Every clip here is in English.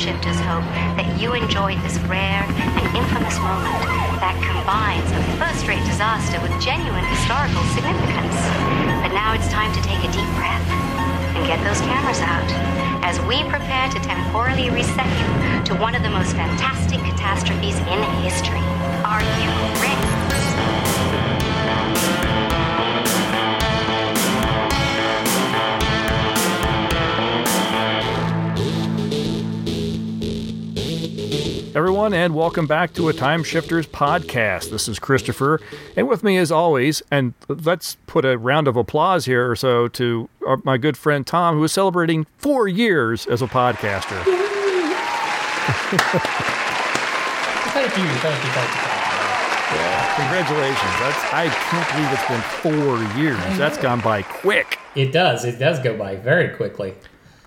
Timeshifters hope that you enjoyed this rare and infamous moment that combines a first-rate disaster with genuine historical significance. But now it's time to take a deep breath and get those cameras out as we prepare to temporally reset you to one of the most fantastic catastrophes in history. Are you ready? Everyone, and welcome back to a Time Shifters podcast. This is Christopher, and with me, as always, and let's put a round of applause here or so to our, my good friend Tom, who is celebrating four years as a podcaster. thank you, thank you, thank you. Yeah, congratulations. That's I can't believe it's been four years. That's gone by quick. It does. It does go by very quickly.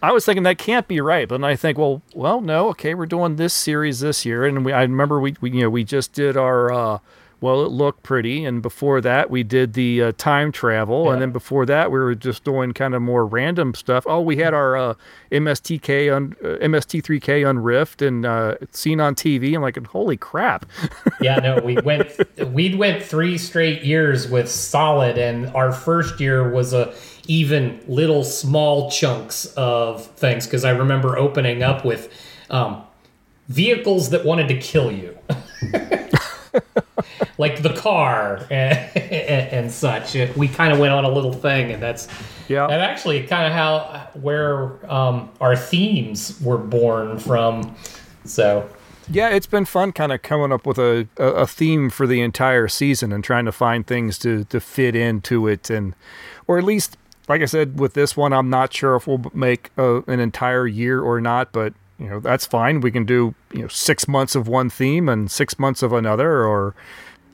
I was thinking that can't be right, but then I think, well, well, no, okay, we're doing this series this year, and we, I remember we, we, you know, we just did our, uh, well, it looked pretty, and before that we did the uh, time travel, yeah. and then before that we were just doing kind of more random stuff. Oh, we had our uh, MSTK on uh, MST3K on Rift and uh, seen on TV. I'm like, holy crap! yeah, no, we went we went three straight years with solid, and our first year was a even little small chunks of things because I remember opening up with um, vehicles that wanted to kill you. like the car and, and, such. We kind of went on a little thing, and that's yeah. And actually, kind of how where um, our themes were born from. So yeah, it's been fun, kind of coming up with a, a theme for the entire season and trying to find things to to fit into it, and or at least like I said, with this one, I'm not sure if we'll make a, an entire year or not, but you know that's fine. We can do you know six months of one theme and six months of another, or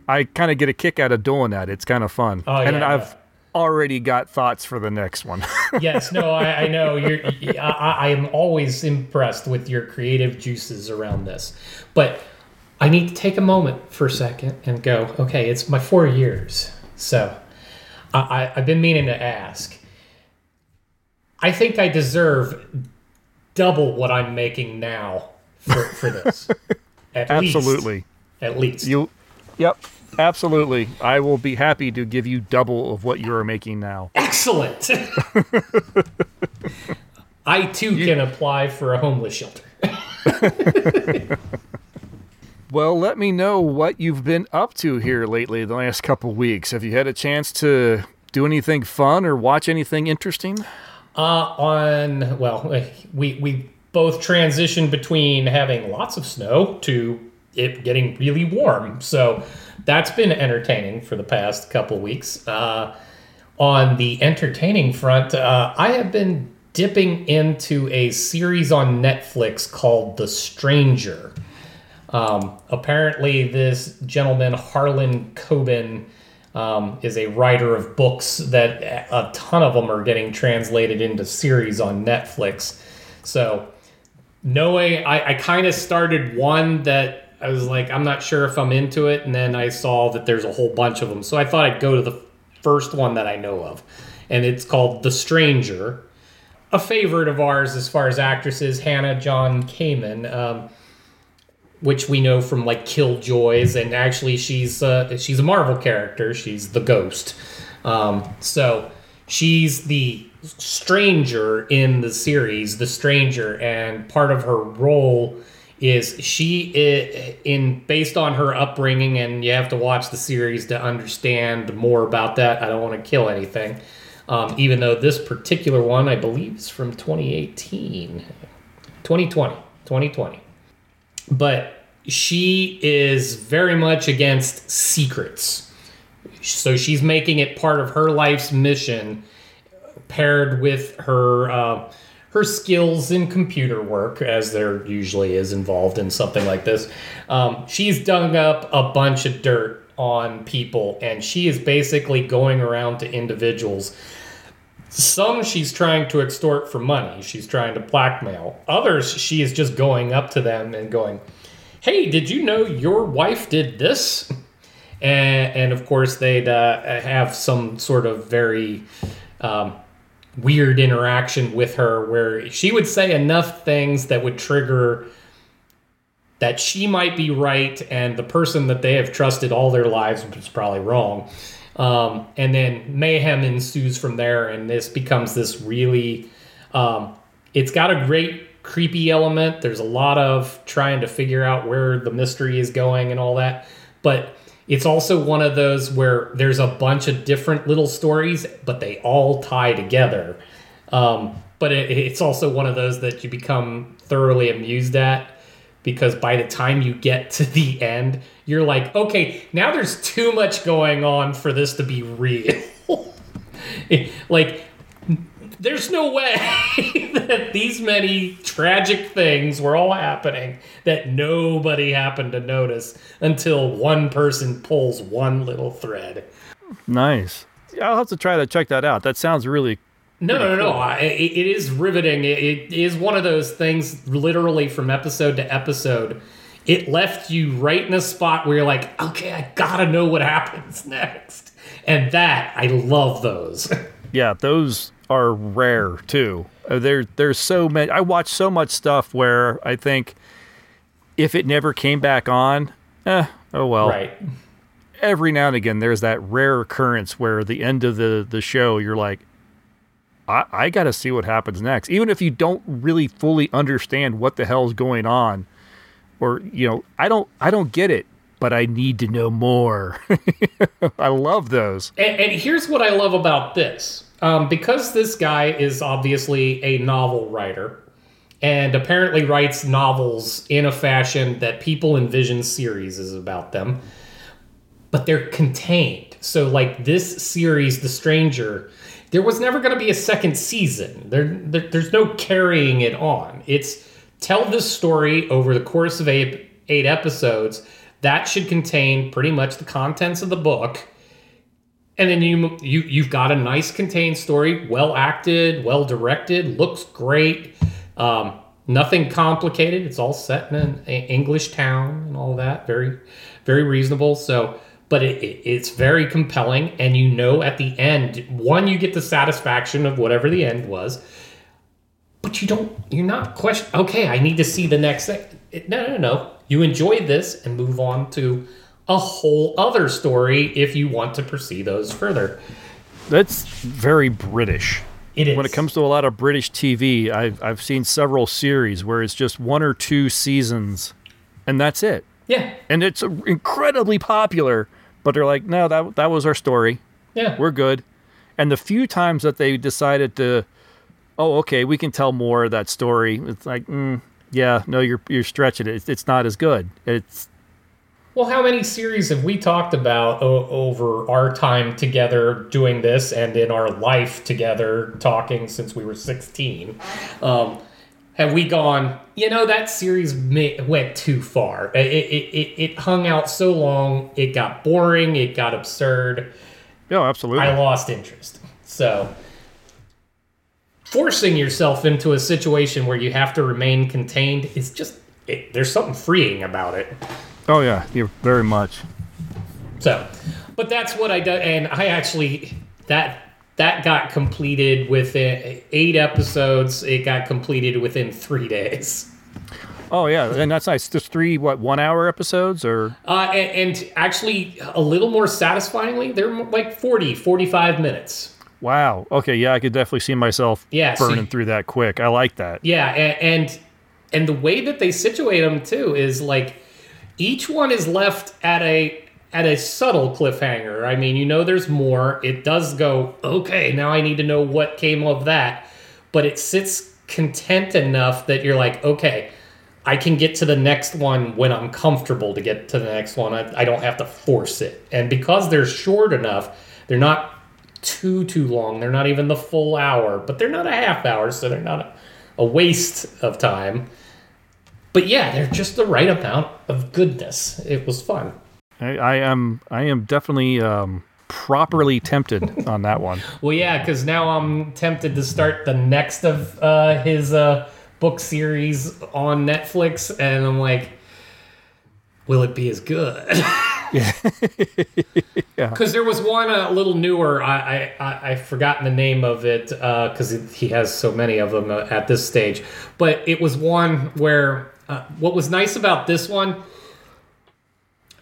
I kind of get a kick out of doing that. It's kind of fun, oh, and yeah, I've already got thoughts for the next one. yes, no, I, I know. You're, I, I am always impressed with your creative juices around this, but I need to take a moment for a second and go. Okay, it's my four years, so I, I've been meaning to ask I think I deserve double what I'm making now for, for this. At absolutely. Least. At least. You Yep. Absolutely. I will be happy to give you double of what you are making now. Excellent. I too you... can apply for a homeless shelter. well, let me know what you've been up to here lately the last couple weeks. Have you had a chance to do anything fun or watch anything interesting? Uh, on well, we we both transitioned between having lots of snow to it getting really warm. So that's been entertaining for the past couple weeks. Uh, on the entertaining front, uh, I have been dipping into a series on Netflix called The Stranger. Um, apparently, this gentleman, Harlan Coben, um, is a writer of books that a ton of them are getting translated into series on Netflix. So, knowing I, I kind of started one that I was like, I'm not sure if I'm into it, and then I saw that there's a whole bunch of them. So I thought I'd go to the first one that I know of, and it's called The Stranger, a favorite of ours as far as actresses, Hannah John-Kamen. Um, which we know from like Killjoys, and actually she's uh, she's a Marvel character. She's the Ghost. Um, so she's the stranger in the series, the stranger, and part of her role is she in based on her upbringing, and you have to watch the series to understand more about that. I don't want to kill anything. Um, even though this particular one, I believe, is from 2018, 2020, 2020 but she is very much against secrets. So she's making it part of her life's mission, paired with her uh, her skills in computer work, as there usually is involved in something like this. Um, she's dug up a bunch of dirt on people, and she is basically going around to individuals. Some she's trying to extort for money. She's trying to blackmail. Others she is just going up to them and going, hey, did you know your wife did this? And, and of course, they'd uh, have some sort of very um, weird interaction with her where she would say enough things that would trigger that she might be right and the person that they have trusted all their lives is probably wrong. Um, and then mayhem ensues from there, and this becomes this really. Um, it's got a great creepy element. There's a lot of trying to figure out where the mystery is going and all that. But it's also one of those where there's a bunch of different little stories, but they all tie together. Um, but it, it's also one of those that you become thoroughly amused at because by the time you get to the end, you're like, okay, now there's too much going on for this to be real. like, there's no way that these many tragic things were all happening that nobody happened to notice until one person pulls one little thread. Nice. I'll have to try to check that out. That sounds really no, no, no, no. It, it is riveting. It, it is one of those things, literally from episode to episode. It left you right in a spot where you're like, okay, I gotta know what happens next. And that, I love those. yeah, those are rare too. Uh, there, there's so many. I watch so much stuff where I think if it never came back on, eh, oh well. Right. Every now and again, there's that rare occurrence where the end of the the show, you're like, I, I got to see what happens next. Even if you don't really fully understand what the hell's going on, or you know, I don't, I don't get it, but I need to know more. I love those. And, and, here's what I love about this, um, because this guy is obviously a novel writer, and apparently writes novels in a fashion that people envision series is about them, but they're contained. So, like this series, The Stranger there was never going to be a second season. There, there, there's no carrying it on. It's tell this story over the course of eight, eight episodes. That should contain pretty much the contents of the book. And then you you you've got a nice contained story, well acted, well directed, looks great. Um, nothing complicated. It's all set in an English town and all that. Very, very reasonable. So but it, it, it's very compelling and you know at the end one you get the satisfaction of whatever the end was but you don't you're not question okay i need to see the next thing it, no no no you enjoy this and move on to a whole other story if you want to pursue those further that's very british it is. When it comes to a lot of British TV, I've, I've seen several series where it's just one or two seasons and that's it. Yeah. And it's uh, incredibly popular but they're like, no, that that was our story. Yeah, we're good. And the few times that they decided to, oh, okay, we can tell more of that story. It's like, mm, yeah, no, you're you're stretching it. It's, it's not as good. It's well, how many series have we talked about o- over our time together doing this and in our life together talking since we were 16? Um, have we gone, you know, that series may, went too far. It, it, it, it hung out so long, it got boring, it got absurd. Yeah, absolutely. I lost interest. So, forcing yourself into a situation where you have to remain contained is just, it, there's something freeing about it. Oh, yeah, you're very much. So, but that's what I do. And I actually, that that got completed within eight episodes. It got completed within three days. Oh yeah, and that's nice. Just three what one hour episodes or uh, and, and, actually a little more satisfyingly, they're like 40, 45 minutes. Wow. Okay. Yeah, I could definitely see myself yeah, burning through that quick. I like that. Yeah, and, and and the way that they situate them too is like each one is left at a at a subtle cliffhanger. I mean, you know there's more. It does go, okay, now I need to know what came of that. But it sits content enough that you're like, okay, I can get to the next one when I'm comfortable to get to the next one. I, I don't have to force it. And because they're short enough, they're not too, too long. They're not even the full hour, but they're not a half hour, so they're not a, a waste of time. But yeah, they're just the right amount of goodness. It was fun. I, I am I am definitely um, properly tempted on that one. Well, yeah, because now I'm tempted to start the next of uh, his uh, book series on Netflix, and I'm like, will it be as good? Yeah, because there was one a little newer. I I I've forgotten the name of it because he has so many of them uh, at this stage. But it was one where uh, what was nice about this one.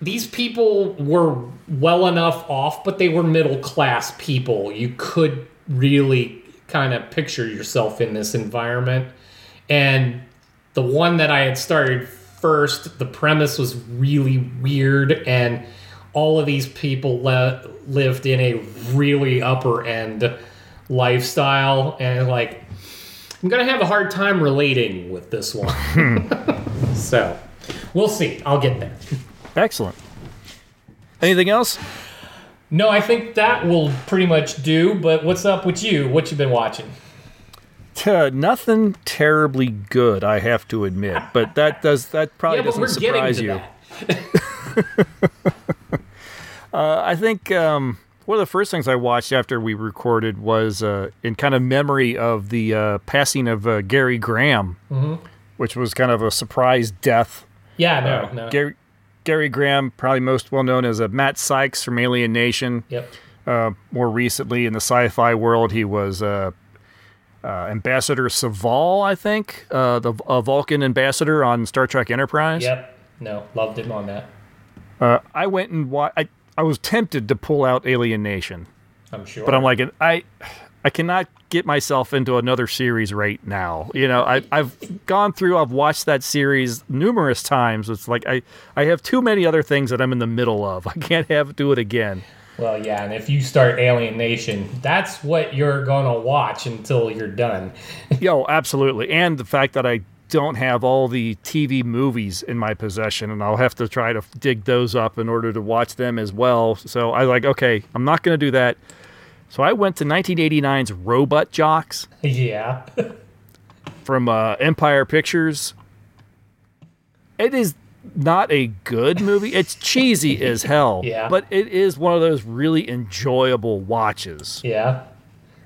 These people were well enough off, but they were middle class people. You could really kind of picture yourself in this environment. And the one that I had started first, the premise was really weird, and all of these people le- lived in a really upper end lifestyle, and like, I'm gonna have a hard time relating with this one. so, we'll see. I'll get there. Excellent. Anything else? No, I think that will pretty much do. But what's up with you? What you been watching? Uh, nothing terribly good, I have to admit, but that does that probably Yeah, doesn't surprise you. Uh, I think um, one of the first things I watched after we recorded was uh, in kind of memory of the uh, passing of uh, Gary Graham, Mm-hmm. which was kind of a surprise death. Yeah, no, Uh, no. Gary Gary Graham, probably most well known as a Matt Sykes from Alien Nation. Yep. Uh, more recently in the sci-fi world, he was uh, uh, Ambassador Soval, I think, uh, the a Vulcan ambassador on Star Trek Enterprise. Yep. No, loved him on that. Uh, I went and wa- I I was tempted to pull out Alien Nation, I'm sure. but I'm like I I cannot get myself into another series right now. You know, I I've gone through, I've watched that series numerous times. It's like I I have too many other things that I'm in the middle of. I can't have do it again. Well, yeah, and if you start Alien Nation, that's what you're gonna watch until you're done. Yo, absolutely. And the fact that I don't have all the TV movies in my possession, and I'll have to try to dig those up in order to watch them as well. So I like, okay, I'm not going to do that. So I went to 1989's Robot Jox yeah. from uh, Empire Pictures. It is not a good movie. It's cheesy as hell. Yeah. But it is one of those really enjoyable watches. yeah.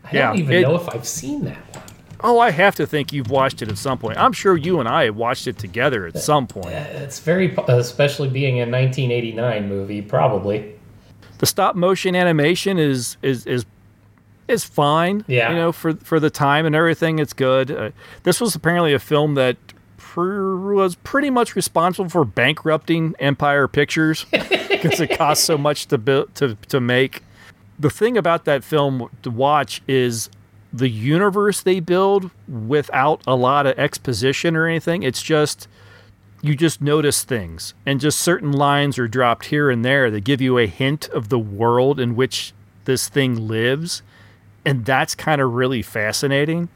I Yeah, don't even it- know if I've seen that one. Oh, I have to think you've watched it at some point. I'm sure you and I have watched it together at some point. It's very, especially being a 1989 movie, probably. The stop motion animation is is is is fine. Yeah. you know for for the time and everything, it's good. Uh, this was apparently a film that pr- was pretty much responsible for bankrupting Empire Pictures because it cost so much to build to to make. The thing about that film to watch is the universe they build without a lot of exposition or anything. It's just you just notice things and just certain lines are dropped here and there that give you a hint of the world in which this thing lives and that's kind of really fascinating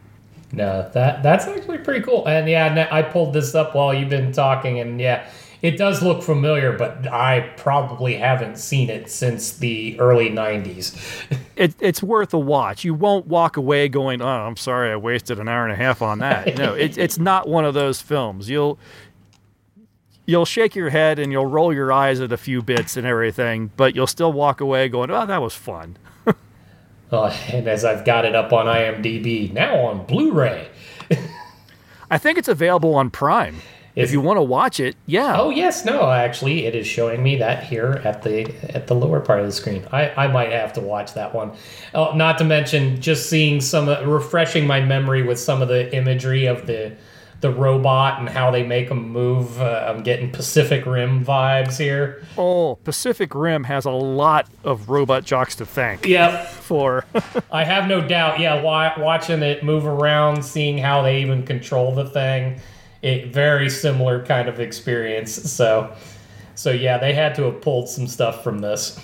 No, that that's actually pretty cool. And yeah, I pulled this up while you've been talking, and yeah, it does look familiar, but I probably haven't seen it since the early 90s. it, it's worth a watch you won't walk away going oh i'm sorry i wasted an hour and a half on that no it, it's not one of those films you'll you'll shake your head and you'll roll your eyes at a few bits and everything but you'll still walk away going oh that was fun Oh, and as I've got it up on IMDb, now on Blu ray. i think it's available on prime Is if you want to watch it yeah Oh yes, no, actually, it is showing me that here at the at the lower part of the screen. I, I might have to watch that one. Oh, not to mention just seeing some uh, refreshing my memory with some of the imagery of the the robot and how they make them move. Uh, I'm getting Pacific Rim vibes here. Oh, Pacific Rim has a lot of Robot Jox to thank Yep, for. I have no doubt. Yeah, wa- watching it move around, seeing how they even control the thing, it very similar kind of experience. So, so yeah, they had to have pulled some stuff from this.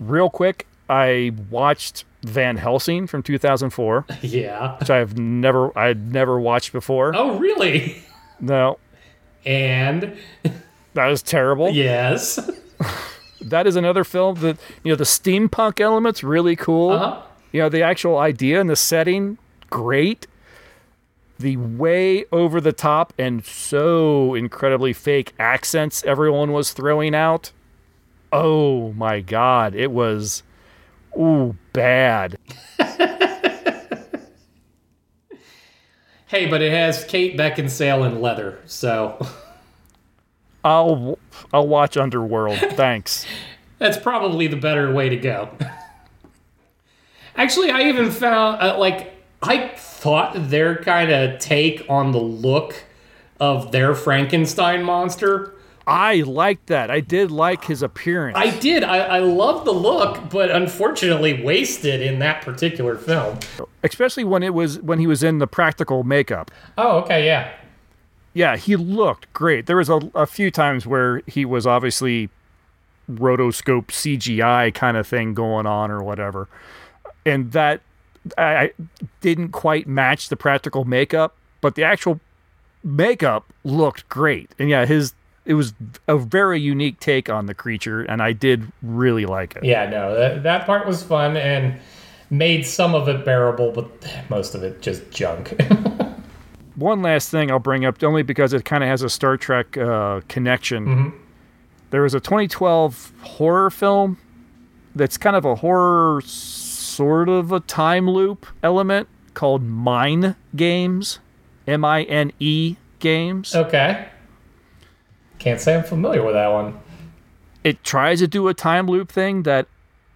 Real quick, I watched Van Helsing from 2004, Yeah. which I've never I'd never watched before. Oh, really? No, And that was terrible. yes. That is another film that you know the steampunk elements really cool. Uh-huh. You know the actual idea and the setting great. The way over the top and so incredibly fake accents everyone was throwing out. Oh my god, it was ooh bad. Hey, but it has Kate Beckinsale in leather, so I'll I'll watch Underworld. Thanks. That's probably the better way to go. Actually, I even found uh, like I thought their kind of take on the look of their Frankenstein monster. I liked that. I did like his appearance. I did. I, I love the look, but unfortunately wasted in that particular film. especially when it was when he was in the practical makeup. Oh, okay, yeah. Yeah, he looked great. There was a, a few times where he was obviously rotoscope CGI kind of thing going on or whatever, and that I I didn't quite match the practical makeup, but the actual makeup looked great. And yeah, his it was a very unique take on the creature, and I did really like it. Yeah, no, that, that part was fun and made some of it bearable, but most of it just junk. One last thing I'll bring up, only because it kind of has a Star Trek uh, connection. There was a 2012 horror film that's kind of a horror, sort of a time loop element called Mine Games. M I N E Games. okay. Can't say I'm familiar with that one. It tries to do a time loop thing that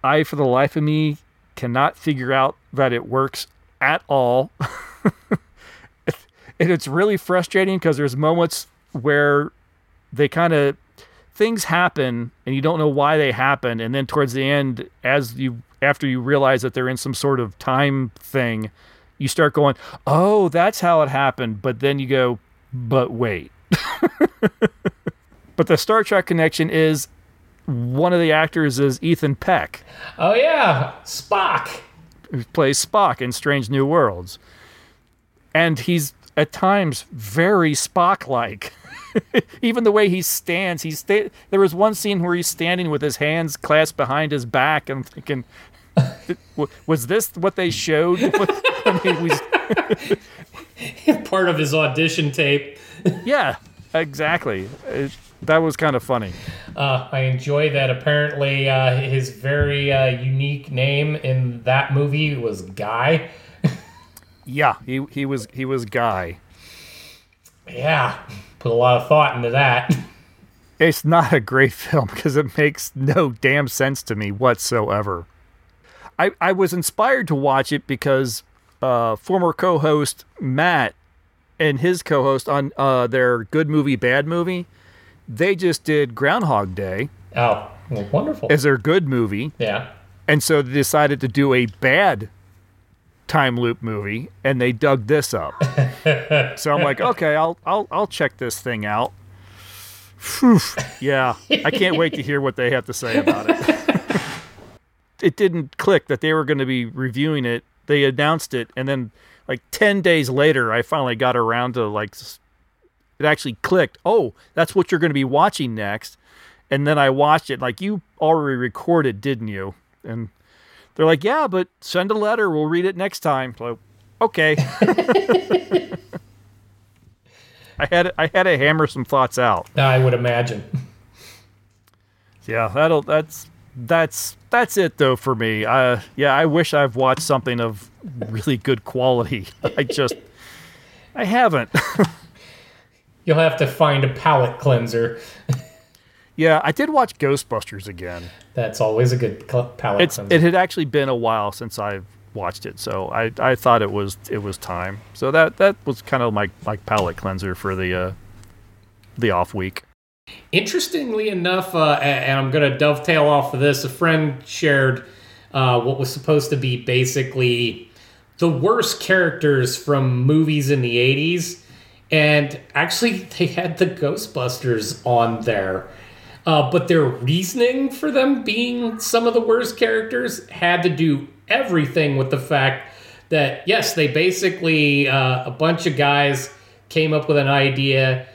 I, for the life of me, cannot figure out that it works at all. and it's really frustrating because there's moments where they kind of things happen and you don't know why they happen and then towards the end as you after you realize that they're in some sort of time thing you start going oh that's how it happened but then you go but wait but the star trek connection is one of the actors is ethan peck Oh yeah, Spock. who plays Spock in Strange New Worlds. And he's at times very Spock like. Even the way he stands, he's sta- there was one scene where he's standing with his hands clasped behind his back. and thinking, was this what they showed? he Part of his audition tape. yeah, exactly. It- that was kind of funny. Uh, I enjoy that. Apparently, uh, his very uh, unique name in that movie was Guy. Yeah, he he was he was Guy. Yeah, put a lot of thought into that. It's not a great film because it makes no damn sense to me whatsoever. I, I was inspired to watch it because uh, former co-host Matt and his co-host on uh, their Good Movie Bad Movie, they just did Groundhog Day Oh, well, wonderful. as their good movie, yeah. and so they decided to do a bad time loop movie, and they dug this up. so I'm like, okay, I'll I'll I'll check this thing out. Phew. Yeah, I can't wait to hear what they have to say about it. it didn't click that they were going to be reviewing it. They announced it, and then like ten days later, I finally got around to like it actually clicked. Oh, that's what you're going to be watching next. And then I watched it. Like you already recorded, didn't you? And they're like, yeah, but send a letter. We'll read it next time. So, okay. I had I had to hammer some thoughts out. I would imagine. Yeah, that'll that's that's that's it though for me. Uh, yeah, I wish I've watched something of really good quality. I just I haven't. You'll have to find a palate cleanser. yeah, I did watch Ghostbusters again. That's always a good cl- palate It's cleanser. it had actually been a while since I've watched it, so I I thought it was it was time. So that that was kind of my like palate cleanser for the uh the off week. Interestingly enough, uh, and I'm going to dovetail off of this, a friend shared uh, what was supposed to be basically the worst characters from movies in the 80s. And actually, they had the Ghostbusters on there. Uh, but their reasoning for them being some of the worst characters had to do everything with the fact that, yes, they basically, uh, a bunch of guys came up with an idea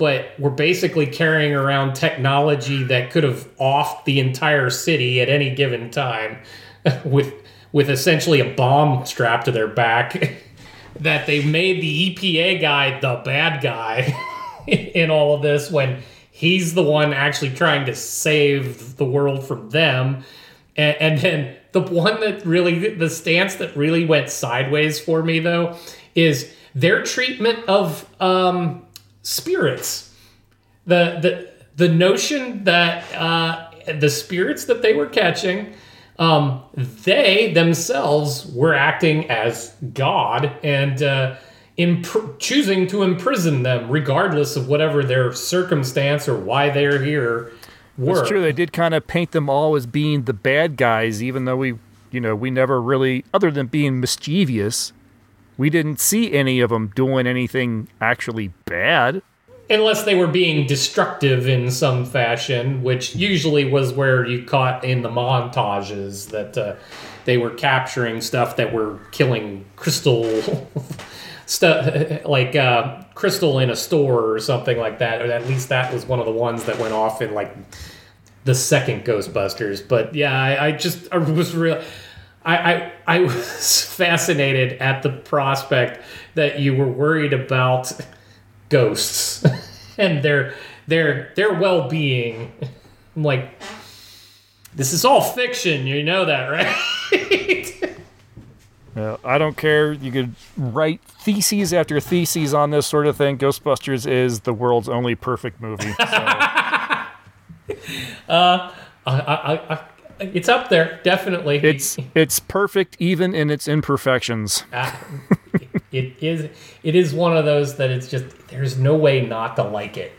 but we're basically carrying around technology that could have offed the entire city at any given time with with essentially a bomb strapped to their back that they made the EPA guy the bad guy in all of this when he's the one actually trying to save the world from them. And, and then the one that really the stance that really went sideways for me though is their treatment of um spirits. The the the notion that uh, the spirits that they were catching, um, they themselves were acting as God and uh, imp- choosing to imprison them, regardless of whatever their circumstance or why they're here. Were. It's true. They did kind of paint them all as being the bad guys, even though we, you know, we never really, other than being mischievous, we didn't see any of them doing anything actually bad. Unless they were being destructive in some fashion, which usually was where you caught in the montages that uh, they were capturing stuff that were killing crystal stuff, like uh, crystal in a store or something like that. Or at least that was one of the ones that went off in like the second Ghostbusters. But yeah, I, I just I was real. I, I I was fascinated at the prospect that you were worried about ghosts and their their their well being. I'm like, this is all fiction. You know that, right? Uh, I don't care. You could write theses after theses on this sort of thing. Ghostbusters is the world's only perfect movie. So. uh, I, I, I, it's up there, definitely. It's it's perfect even in its imperfections. Uh, it is it is one of those that it's just there's no way not to like it.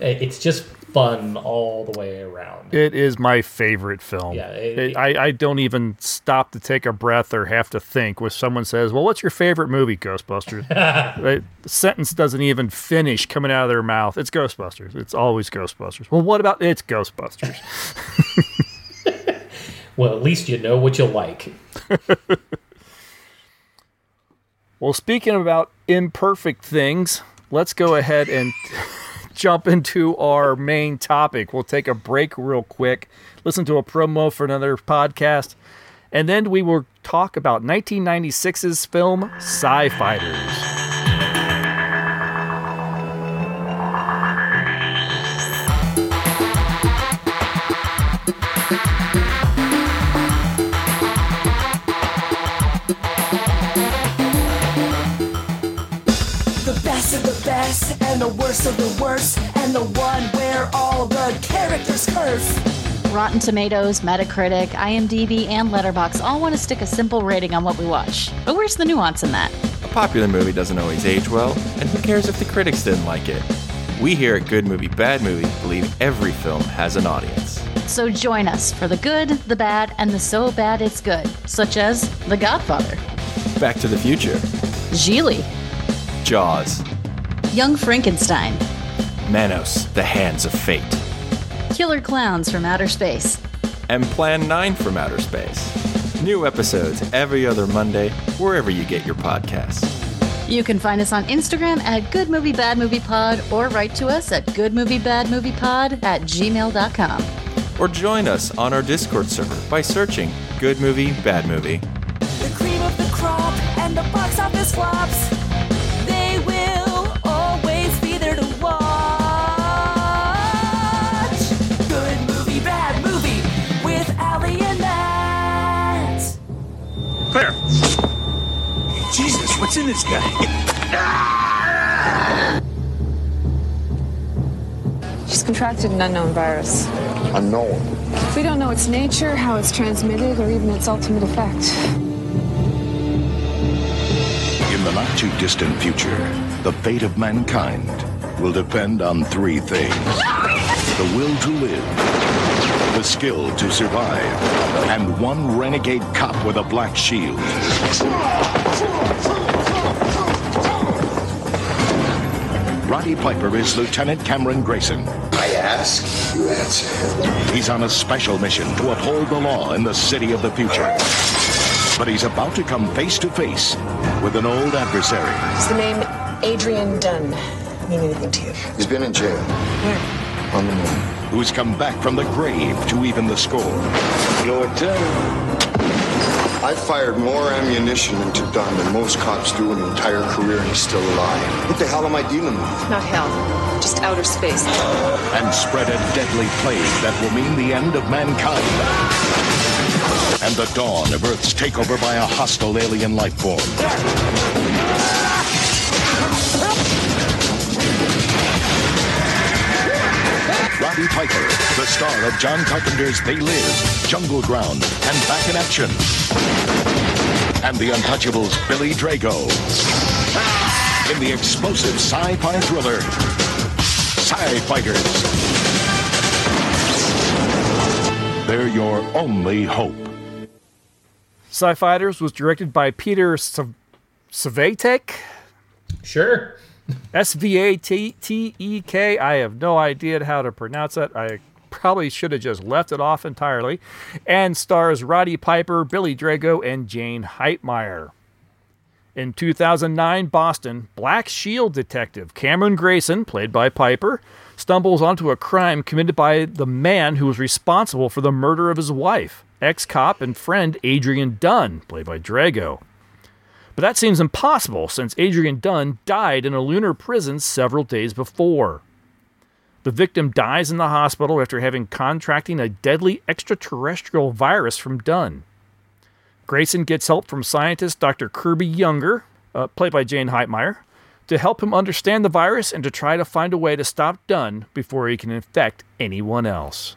It's just fun all the way around. It is my favorite film. Yeah, it, it, I, I don't even stop to take a breath or have to think when someone says, "Well, what's your favorite movie?" Ghostbusters. right? The sentence doesn't even finish coming out of their mouth. It's Ghostbusters. It's always Ghostbusters. Well, what about it's Ghostbusters? well, at least you know what you like. well, speaking about imperfect things, let's go ahead and jump into our main topic. We'll take a break real quick, listen to a promo for another podcast, and then we will talk about 1996's film Sci Fighters. And the worst of the worst, and the one where all the characters curse. Rotten Tomatoes, Metacritic, IMDb, and Letterboxd all want to stick a simple rating on what we watch. But where's the nuance in that? A popular movie doesn't always age well, and who cares if the critics didn't like it? We here at Good Movie Bad Movie believe every film has an audience. So join us for the good, the bad, and the so bad it's good, such as The Godfather, Back to the Future, Gigli, Jaws, Young Frankenstein, Manos, The Hands of Fate, Killer Clowns from Outer Space, and Plan 9 from Outer Space. New episodes every other Monday, wherever you get your podcasts. You can find us on Instagram at Good Movie Bad Movie Pod or write to us at goodmoviebadmoviepod at gmail.com. Or join us on our Discord server by searching Good Movie Bad Movie. The cream of the crop and the box office flops. What's in this guy? She's contracted an unknown virus. Unknown. We don't know its nature, how it's transmitted, or even its ultimate effect. In the not too distant future, the fate of mankind will depend on three things the will to live, the skill to survive, and one renegade cop with a black shield. Roddy Piper is Lieutenant Cameron Grayson. I ask, you answer. He's on a special mission to uphold the law in the city of the future. But he's about to come face to face with an old adversary. Does the name Adrian Dunn mean anything to you? He's been in jail. Where? On the moon. who's come back from the grave to even the score. Your turn. I fired more ammunition into Dunn than most cops do in an entire career, and he's still alive. What the hell am I dealing with? Not hell, just outer space. and spread a deadly plague that will mean the end of mankind. And the dawn of Earth's takeover by a hostile alien life form. Roddy Piper, the star of John Carpenter's They Live, Jungleground, and Back in Action. And the Untouchables' Billy Drago. In the explosive sci-fi thriller, Sci Fighters. They're your only hope. Sci Fighters was directed by Peter Sav- Svatek. Sure. S V A T T E K. I have no idea how to pronounce it. I probably should have just left it off entirely. And stars Roddy Piper, Billy Drago, and Jane Heitmeyer. In 2009 Boston, Black Shield detective Cameron Grayson, played by Piper, stumbles onto a crime committed by the man who was responsible for the murder of his wife, ex cop and friend Adrian Dunn, played by Drago. But that seems impossible since Adrian Dunn died in a lunar prison several days before. The victim dies in the hospital after having contracting a deadly extraterrestrial virus from Dunn. Grayson gets help from scientist Dr. Kirby Younger, uh, played by Jane Heitmeyer, to help him understand the virus and to try to find a way to stop Dunn before he can infect anyone else.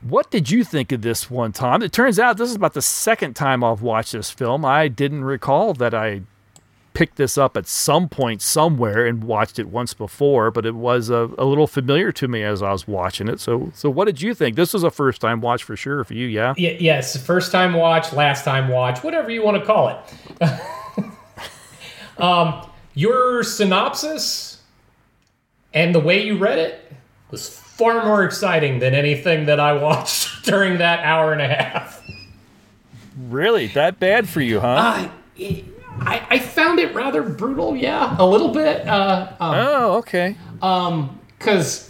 What did you think of this one, Tom? It turns out this is about the second time I've watched this film. I didn't recall that I picked this up at some point somewhere and watched it once before, but it was a, a little familiar to me as I was watching it. So, so what did you think? This was a first time watch for sure for you, yeah? Y- yes, first time watch, last time watch, whatever you want to call it. um, your synopsis and the way you read it was far more exciting than anything that I watched during that hour and a half. Really? That bad for you, huh? Uh, I, I found it rather brutal, yeah, a little bit. Uh, um, oh, okay. Um, because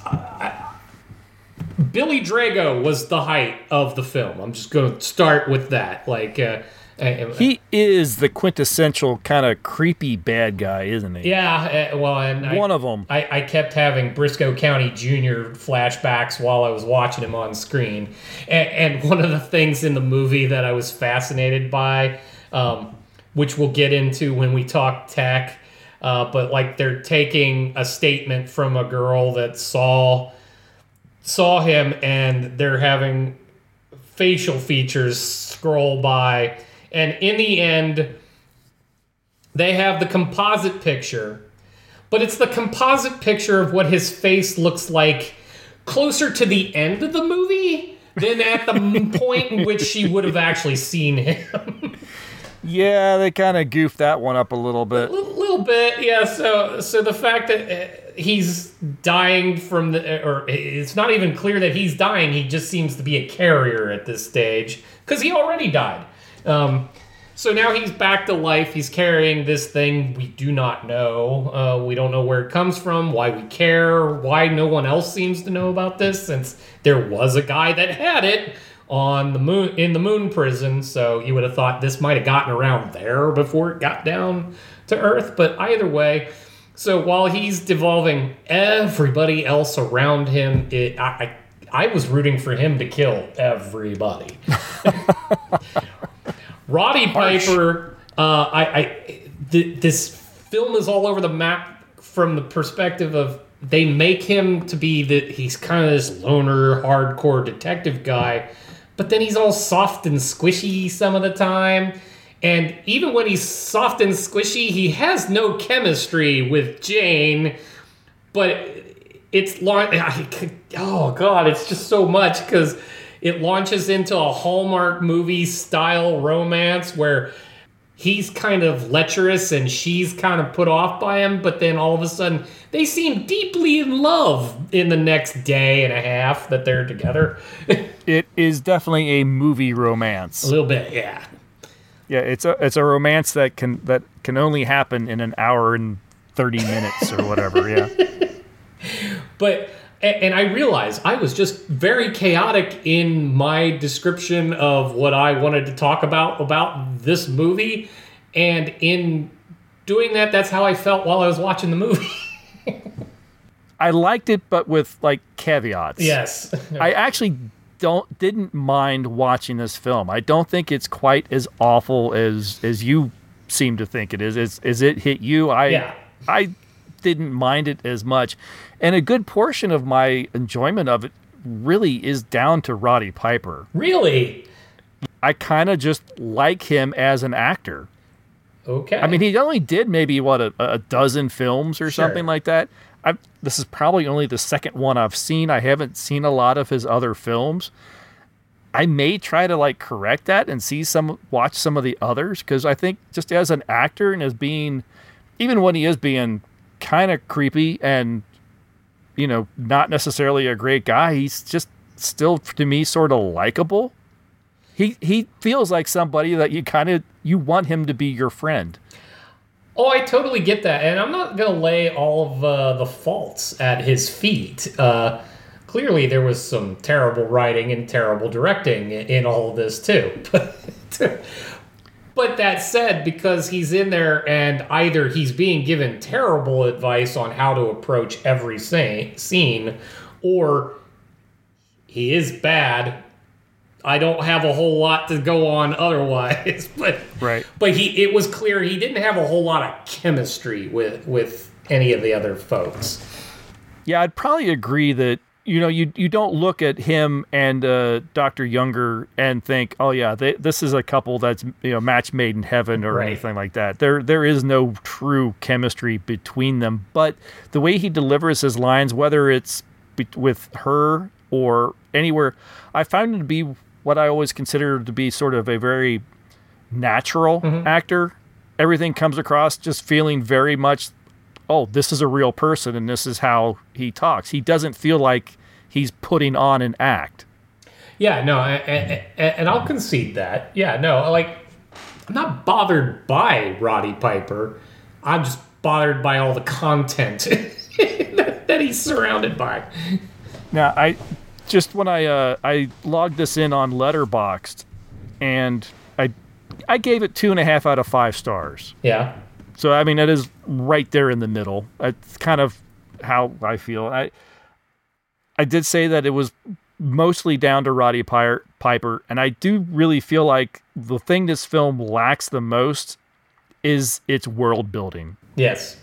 Billy Drago was the height of the film. I'm just going to start with that. Like, uh, he is the quintessential kind of creepy bad guy, isn't he? Yeah, uh, well, and one I, of them. I, I kept having Brisco County Jr. flashbacks while I was watching him on screen, and, and one of the things in the movie that I was fascinated by, um, which we'll get into when we talk tech, uh, but like they're taking a statement from a girl that saw saw him, and they're having facial features scroll by and in the end, they have the composite picture, but it's the composite picture of what his face looks like closer to the end of the movie than at the point in which she would have actually seen him. yeah, they kind of goofed that one up a little bit. A little, little bit, yeah. So, so the fact that uh, he's dying from the, or it's not even clear that he's dying. He just seems to be a carrier at this stage because he already died. Um, so now he's back to life. He's carrying this thing we do not know. Uh, we don't know where it comes from, why we care, why no one else seems to know about this, since there was a guy that had it on the moon in the moon prison. So you would have thought this might have gotten around there before it got down to Earth. But either way, so while he's devolving everybody else around him, it, I, I, I was rooting for him to kill everybody. Roddy Piper, uh, I, I th- this film is all over the map from the perspective of they make him to be that he's kind of this loner, hardcore detective guy, but then he's all soft and squishy some of the time. And even when he's soft and squishy, he has no chemistry with Jane. But it's long. Oh God, it's just so much because it launches into a Hallmark movie style romance where he's kind of lecherous and she's kind of put off by him, but then all of a sudden they seem deeply in love in the next day and a half that they're together. it is definitely a movie romance. A little bit, yeah. Yeah, it's a it's a romance that can that can only happen in an hour and 30 minutes or whatever, yeah. but and I realized I was just very chaotic in my description of what I wanted to talk about about this movie, and in doing that, that's how I felt while I was watching the movie. I liked it, but with like caveats. Yes, I actually don't didn't mind watching this film. I don't think it's quite as awful as as you seem to think it is. As, as it hit you, I yeah. I didn't mind it as much. And a good portion of my enjoyment of it really is down to Roddy Piper. Really? I kind of just like him as an actor. Okay. I mean, he only did maybe what a, a dozen films or Sure. something like that. I this is probably only the second one I've seen. I haven't seen a lot of his other films. I may try to like correct that and see some watch some of the others because I think just as an actor and as being even when he is being kind of creepy and you know not necessarily a great guy, he's just still to me sort of likable. He he feels like somebody that you kind of you want him to be your friend. Oh, I totally get that, and I'm not gonna lay all of uh, the faults at his feet. Uh, clearly, there was some terrible writing and terrible directing in, all of this too. but that said, because he's in there, and either he's being given terrible advice on how to approach every scene, or he is bad. I don't have a whole lot to go on otherwise, but Right. but he it was clear he didn't have a whole lot of chemistry with with any of the other folks. Yeah, I'd probably agree that you know you you don't look at him and uh, Doctor Younger and think, oh yeah, they, this is a couple that's you know match made in heaven or Right. anything like that. There there is no true chemistry between them. But the way he delivers his lines, whether it's be- with her or anywhere, I found him to be what I always consider to be sort of a very natural actor. Everything comes across just feeling very much oh, this is a real person and this is how he talks. He doesn't feel like he's putting on an act. Yeah, no, and I'll concede that. Yeah, no, like I'm not bothered by Roddy Piper. I'm just bothered by all the content that, that he's surrounded by. Now, I just when I uh, I logged this in on Letterboxd, and I I gave it two and a half out of five stars. Yeah. So I mean, it is right there in the middle. It's kind of how I feel. I I did say that it was mostly down to Roddy Piper, and I do really feel like the thing this film lacks the most is its world building. Yes.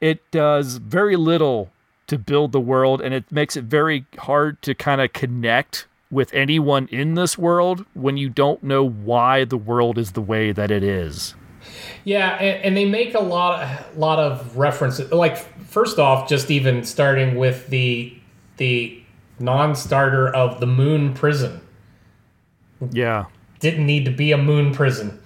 It does very little to build the world, and it makes it very hard to kind of connect with anyone in this world when you don't know why the world is the way that it is. Yeah, and, and they make a lot, lot of references. Like first off, just even starting with the the non-starter of the moon prison Yeah. didn't need to be a moon prison.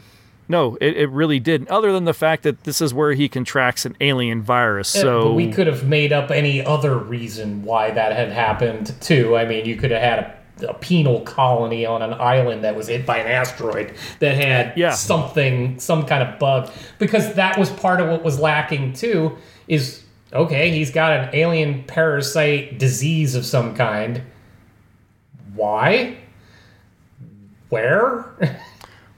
No, it, it really didn't. Other than the fact that this is where he contracts an alien virus. Yeah, So but we could have made up any other reason why that had happened too. I mean, you could have had a, a penal colony on an island that was hit by an asteroid that had Yeah. something, some kind of bug, because that was part of what was lacking too. Is okay, he's got an alien parasite disease of some kind. Why? Where?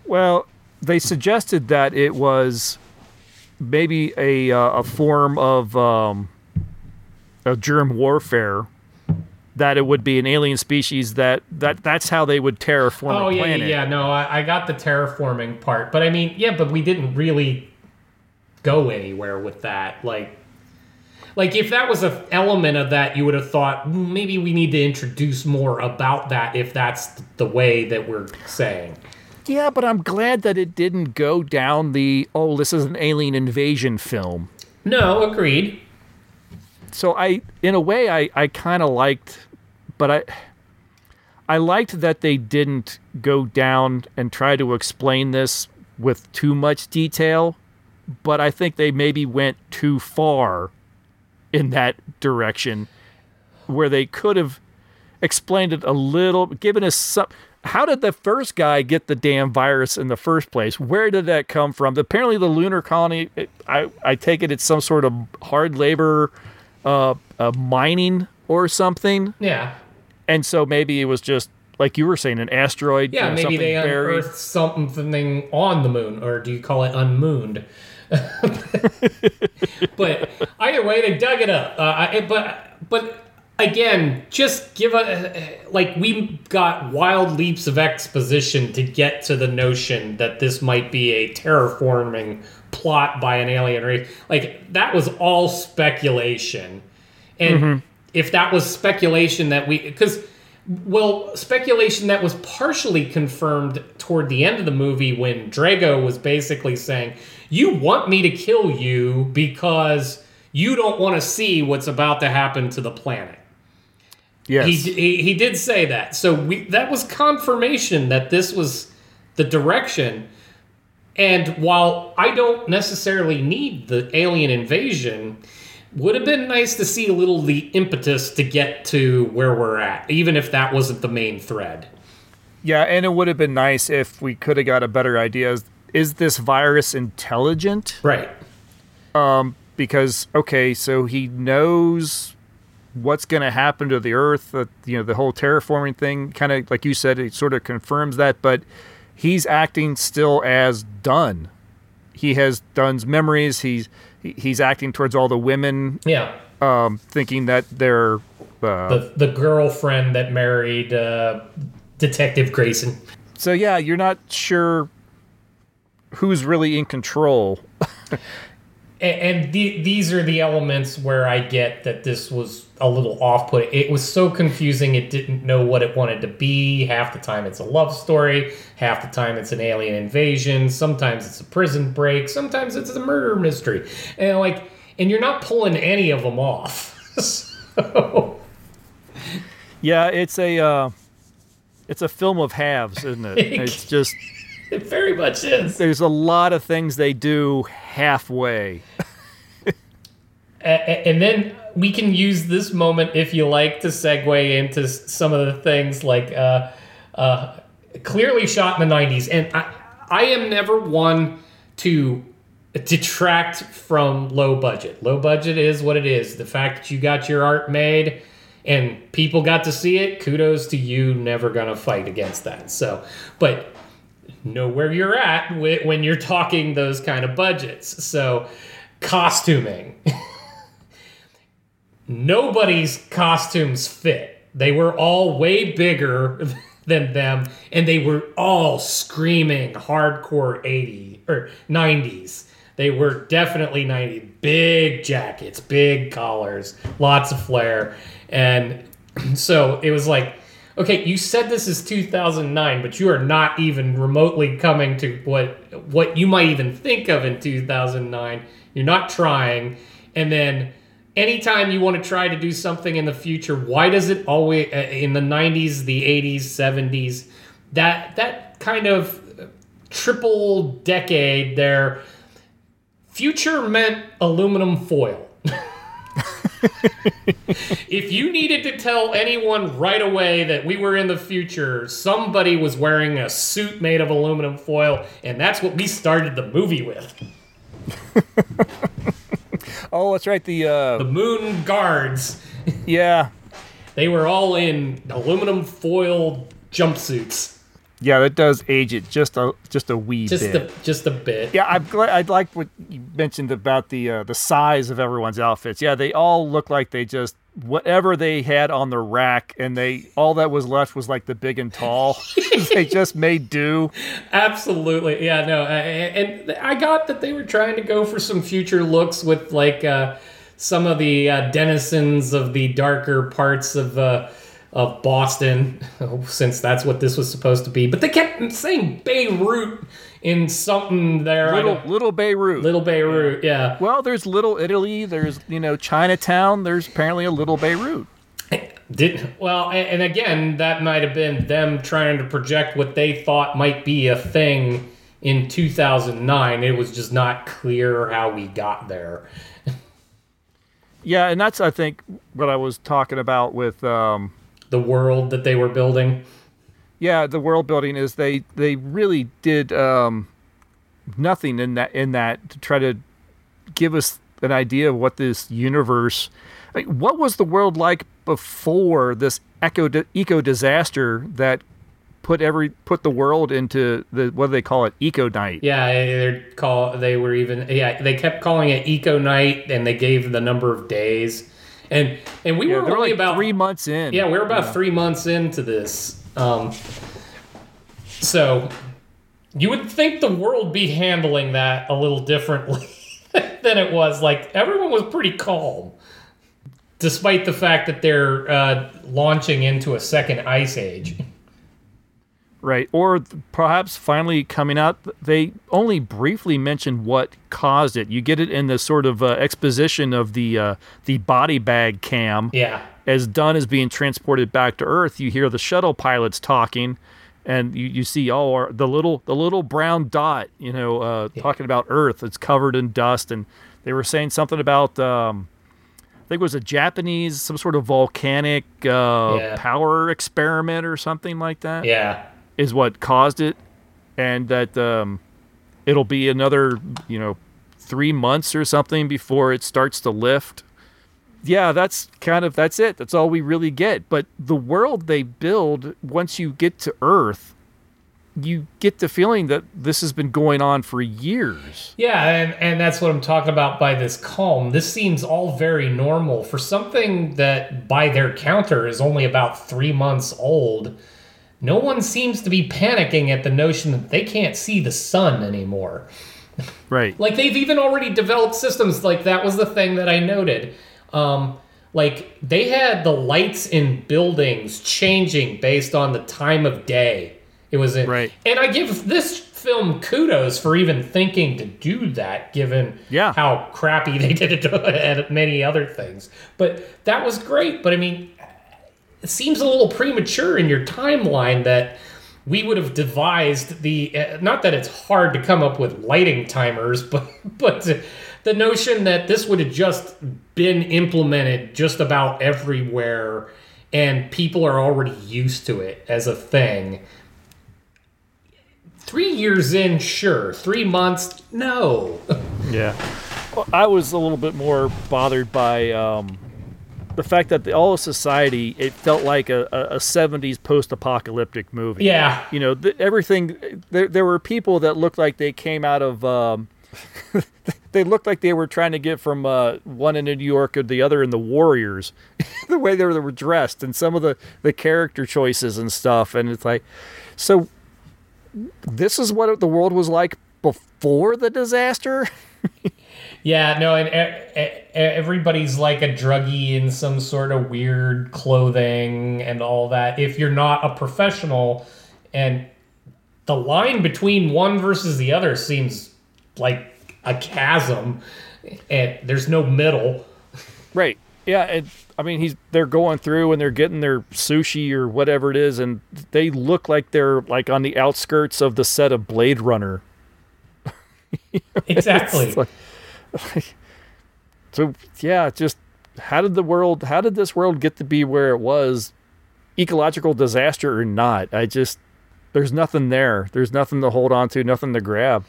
Well, they suggested that it was maybe a uh, a form of um, a germ warfare. That it would be an alien species that that that's how they would terraform Oh a yeah, yeah, yeah. No, I, I got the terraforming part, but I mean, yeah, but we didn't really go anywhere with that. Like, like if that was an element of that, you would have thought "Hmm, maybe we need to introduce more about that if that's the way that we're saying. Yeah, but I'm glad that it didn't go down the oh, this is an alien invasion film. No, agreed. So I, in a way, I, I kind of liked, but I, I liked that they didn't go down and try to explain this with too much detail. But I think they maybe went too far in that direction, where they could have explained it a little, given us some. How did the first guy get the damn virus in the first place? Where did that come from? Apparently, the lunar colony. It, I I take it it's some sort of hard labor, uh, uh, mining or something. Yeah, And so maybe it was just like you were saying, an asteroid. yeah. you know, maybe something they buried. unearthed something on the moon, or do you call it unmooned? but either way, they dug it up. Uh, I, but but again, just give a like we got wild leaps of exposition to get to the notion that this might be a terraforming plot by an alien race. Like that was all speculation, and if that was speculation that we because Well, speculation that was partially confirmed toward the end of the movie when Drago was basically saying, You want me to kill you because you don't want to see what's about to happen to the planet. Yes. He, he, he did say that. So we, that was confirmation that this was the direction. And while I don't necessarily need the alien invasion, would have been nice to see a little the impetus to get to where we're at, even if that wasn't the main thread. Yeah, and it would have been nice if we could have got a better idea. Is, is this virus intelligent? Right. Um, because okay, so he knows what's going to happen to the Earth. That you know, the whole terraforming thing, kind of like you said, it sort of confirms that. But he's acting still as Dunn. He has Dunn's memories. He's he's acting towards all the women. Yeah. Um, thinking that they're uh, The, the girlfriend that married uh, Detective Grayson. so yeah, you're not sure who's really in control. and, and the, these are the elements where I get that this was a little off put. It was so confusing, it didn't know what it wanted to be. Half the time it's a love story, half the time it's an alien invasion, sometimes it's a prison break, sometimes it's a murder mystery. And like, and you're not pulling any of them off. so, Yeah, it's a uh, it's a film of halves, isn't it? It's just it very much is. there's a lot of things they do halfway. And then we can use this moment if you like to segue into some of the things like uh, uh, clearly shot in the 90s and I, I am never one to detract from low budget. Low budget is what it is. The fact that you got your art made and people got to see it kudos to you. Never gonna fight against that. So but know where you're at when you're talking those kind of budgets so costuming nobody's costumes fit. They were all way bigger than them, and they were all screaming hardcore 80 or 90s. They were definitely 90. Big jackets, big collars, lots of flair. And so it was like, okay, you said this is 2009, but you are not even remotely coming to what what you might even think of in 2009. You're not trying. And then anytime you want to try to do something in the future, why does it always uh, in the 90s, the 80s, 70s, that that kind of triple decade there future meant aluminum foil. If you needed to tell anyone right away that we were in the future, somebody was wearing a suit made of aluminum foil, and that's what we started the movie with. Oh, that's right. The uh, The moon guards. yeah, They were all in aluminum foil jumpsuits. Yeah, that does age it just a just a wee Just bit. a just a bit. Yeah, I'm glad. I like what you mentioned about the uh, the size of everyone's outfits. Yeah, they all look like they just whatever they had on the rack, and they all that was left was like the big and tall. they just made do. Absolutely. Yeah, no. I- And I got that they were trying to go for some future looks with like uh, some of the uh, denizens of the darker parts of uh, of Boston, since that's what this was supposed to be. But they kept saying Beirut in something there. Little little Beirut. Little Beirut, yeah. Well, there's Little Italy. There's you know Chinatown. There's apparently a Little Beirut. Did well, and again, that might have been them trying to project what they thought might be a thing in 2009. It was just not clear how we got there. Yeah, and that's I think what I was talking about with um, The world that they were building. yeah the world building is they they really did um, nothing in that in that to try to give us an idea of what this universe like, what was the world like before this eco eco disaster that put every put the world into the what do they call it? Eco night. Yeah, they call they were even yeah they kept calling it Eco Night, and they gave the number of days, and and we Yeah, were only like about three months in Yeah, we were about Yeah. three months into this. Um, so you would think the world be handling that a little differently than it was. Like everyone was pretty calm. despite the fact that they're uh, launching into a second ice age. Right. Or th- perhaps finally coming out, they only briefly mention what caused it. You get it in the sort of uh, exposition of the uh, the body bag cam. Yeah. As Dunn is being transported back to Earth, you hear the shuttle pilots talking, and you, you see oh the little the little brown dot, you know, uh, talking about Earth. It's covered in dust, and they were saying something about. Um, I think it was a Japanese, some sort of volcanic uh, Yeah. power experiment or something like that Yeah. Is what caused it, and that um, it'll be another, you know, three months or something before it starts to lift. Yeah, that's kind of that's it. That's all we really get. But the world they build once you get to Earth, you get the feeling that this has been going on for years. Yeah, and, and that's what I'm talking about by this calm. This seems all very normal for something that, by their counter, is only about three months old. No one seems to be panicking at the notion that they can't see the sun anymore. Right. Like they've even already developed systems. Like that was the thing that I noted. Um, like they had the lights in buildings changing based on the time of day. It was in, Right. and I give this film kudos for even thinking to do that, given Yeah. how crappy they did it at many other things. But that was great. But I mean, it seems a little premature in your timeline that we would have devised the uh, not that it's hard to come up with lighting timers but but the notion that this would have just been implemented just about everywhere and people are already used to it as a thing. 3 years in sure. 3 months no. Yeah. Well, I was a little bit more bothered by um, the fact that the, all of society it felt like a, a, a 70s post-apocalyptic movie. Yeah. You know, th- everything. There, there were people that looked like they came out of. Um, they looked like they were trying to get from uh, one in New York or the other in the Warriors. the way they were, they were dressed and some of the the character choices and stuff, and it's like, so this is what the world was like before the disaster. Yeah, no, and everybody's like a druggie in some sort of weird clothing and all that. If you're not a professional, and the line between one versus the other seems like a chasm, and there's no middle. Right. Yeah. And I mean, he's they're going through and they're getting their sushi or whatever it is, and they look like they're like on the outskirts of the set of Blade Runner. Exactly. So yeah, just how did the world? How did this world get to be where it was? Ecological disaster or not? I just there's nothing there. There's nothing to hold on to, nothing to grab.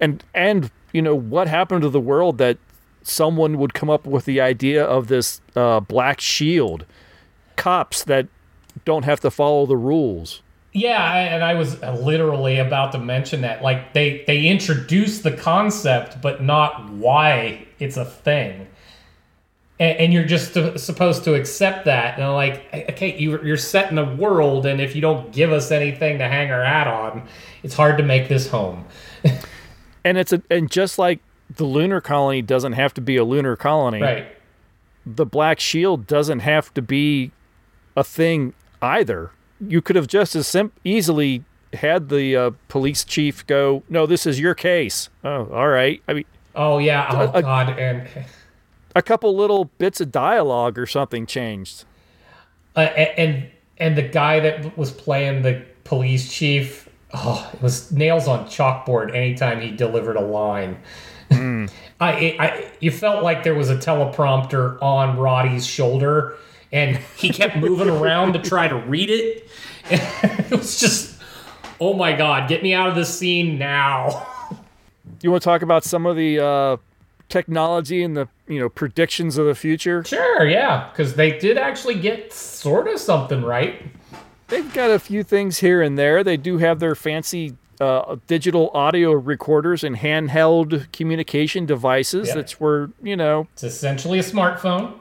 And and you know what happened to the world that someone would come up with the idea of this uh, black shield, cops that don't have to follow the rules. Yeah, I- and I was literally about to mention that. Like they they introduce the concept, but not why it's a thing. And, and you're just to- supposed to accept that. And I'm like, okay, you, you're setting a world, and if you don't give us anything to hang our hat on, it's hard to make this home. And it's a and just like the lunar colony doesn't have to be a lunar colony. Right. The black shield doesn't have to be a thing either. You could have just as sim- easily had the uh, police chief go, "No, this is your case." Oh, all right. I mean, Oh yeah. Oh A- god. And a couple little bits of dialogue or something changed. uh, and and the guy that was playing the police chief, oh, it was nails on chalkboard anytime he delivered a line. I, I, you felt like there was a teleprompter on Roddy's shoulder, and he kept moving around to try to read it. it was just, oh my god, get me out of this scene now. You want to talk about some of the uh, technology and the you know predictions of the future? Sure, yeah, because they did actually get sort of something right. They've got a few things here and there. They do have their fancy uh, digital audio recorders and handheld communication devices. Yeah. That's where you know It's essentially a smartphone.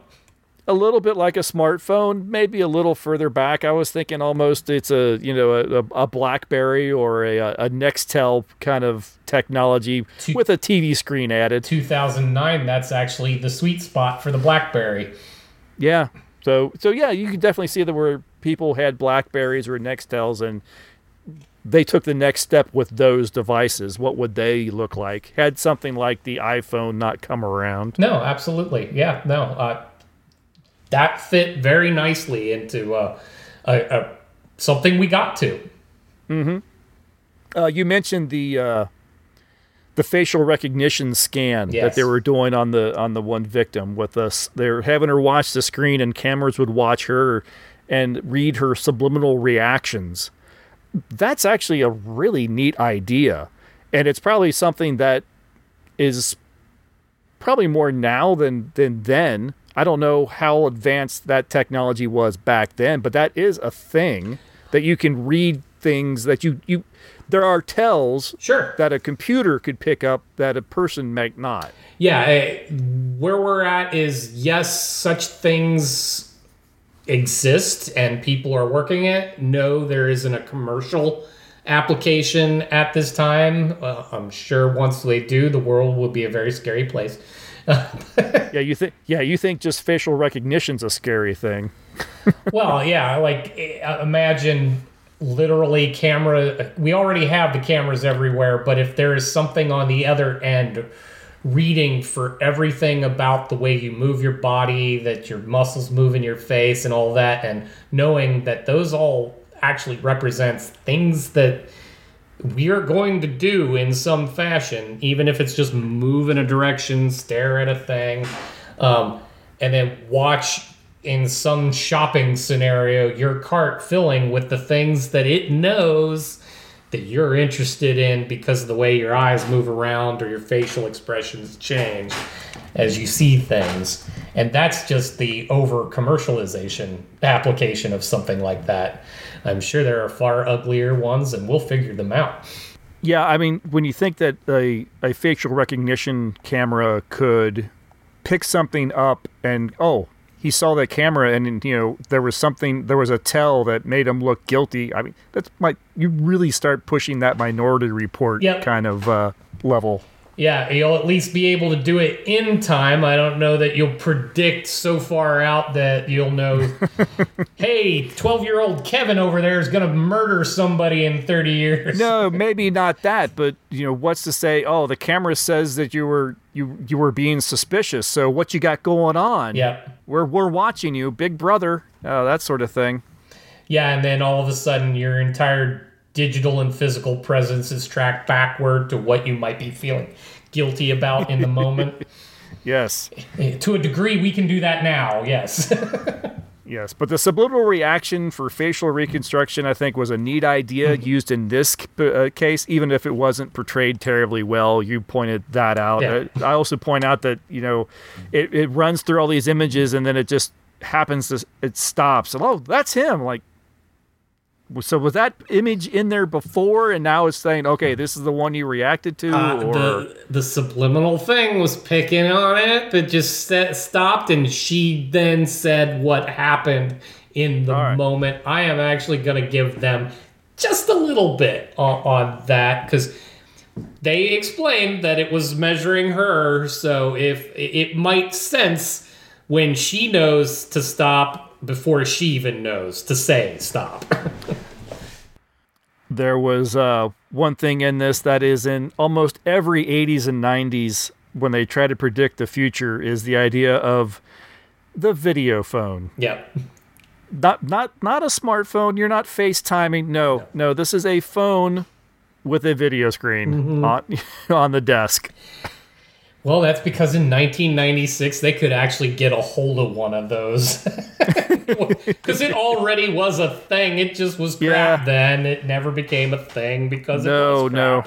A little bit like a smartphone, maybe a little further back. I was thinking almost it's a you know a, a, BlackBerry or a, a Nextel kind of technology with a TV screen added. 2009, that's actually the sweet spot for the BlackBerry. Yeah. So so yeah, you can definitely see that where people had Blackberries or Nextels and they took the next step with those devices. What would they look like? Had something like the iPhone not come around? No, absolutely. Yeah, no. Uh, that fit very nicely into uh, a, a something we got to. Uh, you mentioned the uh, the facial recognition scan that they were doing on the on the one victim with us. They're having her watch the screen, and cameras would watch her and read her subliminal reactions. That's actually a really neat idea, and it's probably something that is probably more now than than then. I don't know how advanced that technology was back then, but that is a thing that you can read things that you you there are tells Sure. that a computer could pick up that a person might not. Yeah, eh, where we're at is yes, such things exist and people are working it. No, there isn't a commercial application at this time. Uh, I'm sure once they do, the world will be a very scary place. Yeah, you think yeah, you think just facial recognition's a scary thing. well, yeah, like eh, imagine literally camera. We already have the cameras everywhere, but if there is something on the other end reading for everything about the way you move your body, that your muscles move in your face, and all that, and knowing that those all actually represents things that we are going to do in some fashion, even if it's just move in a direction, stare at a thing, um, and then watch in some shopping scenario your cart filling with the things that it knows that you're interested in because of the way your eyes move around or your facial expressions change as you see things. And that's just the over commercialization application of something like that. I'm sure there are far uglier ones, and we'll figure them out. Yeah, I mean, when you think that a, a facial recognition camera could pick something up and oh, he saw that camera and you know there was something there was a tell that made him look guilty. I mean, that's my you really start pushing that minority report Yep. kind of uh, level. Yeah, you'll at least be able to do it in time. I don't know that you'll predict so far out that you'll know, hey, 12 year old Kevin over there is going to murder somebody in 30 years. No, maybe not that, but you know, what's to say? Oh, the camera says that you were you you were being suspicious. So what you got going on? Yeah. we're we're watching you, Big Brother. Oh, that sort of thing. Yeah, and then all of a sudden your entire digital and physical presence is tracked backward to what you might be feeling guilty about in the moment. Yes. Eh, to a degree, we can do that now, yes. Yes, but the subliminal reaction for facial reconstruction, I think, was a neat idea used in this uh, case, even if it wasn't portrayed terribly well. You pointed that out. Yeah. Uh, I also point out that you know, it, it runs through all these images and then it just happens to it stops. And, oh, that's him. Like, so was that image in there before, and now it's saying, okay, this is the one you reacted to, Uh, or the the subliminal thing was picking on it, but just st- stopped, and she then said what happened in the right. moment. I am actually going to give them just a little bit on, on that because they explained that it was measuring her, so if it might sense when she knows to stop before she even knows to say stop. there was uh, one thing in this that is in almost every 80s and 90s when they try to predict the future is the idea of the video phone. Yeah. not not not a smartphone. You're not facetiming. No no. this is a phone with a video screen on on the desk Well, that's because in 1996 they could actually get a hold of one of those. Because it already was a thing. It just was crap Yeah. then. It never became a thing because it no no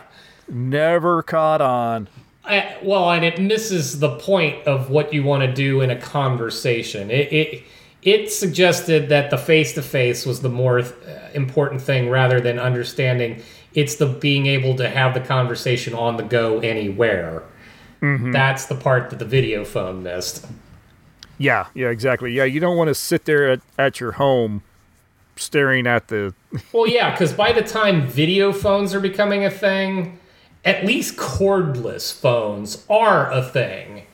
never caught on I, well, and it misses the point of what you want to do in a conversation. It it, it suggested that the face to face was the more uh, important thing rather than understanding it's the being able to have the conversation on the go anywhere. Mm-hmm. That's the part that the video phone missed. yeah yeah exactly yeah you don't want to sit there at, at your home staring at the Well, yeah, because by the time video phones are becoming a thing, at least cordless phones are a thing.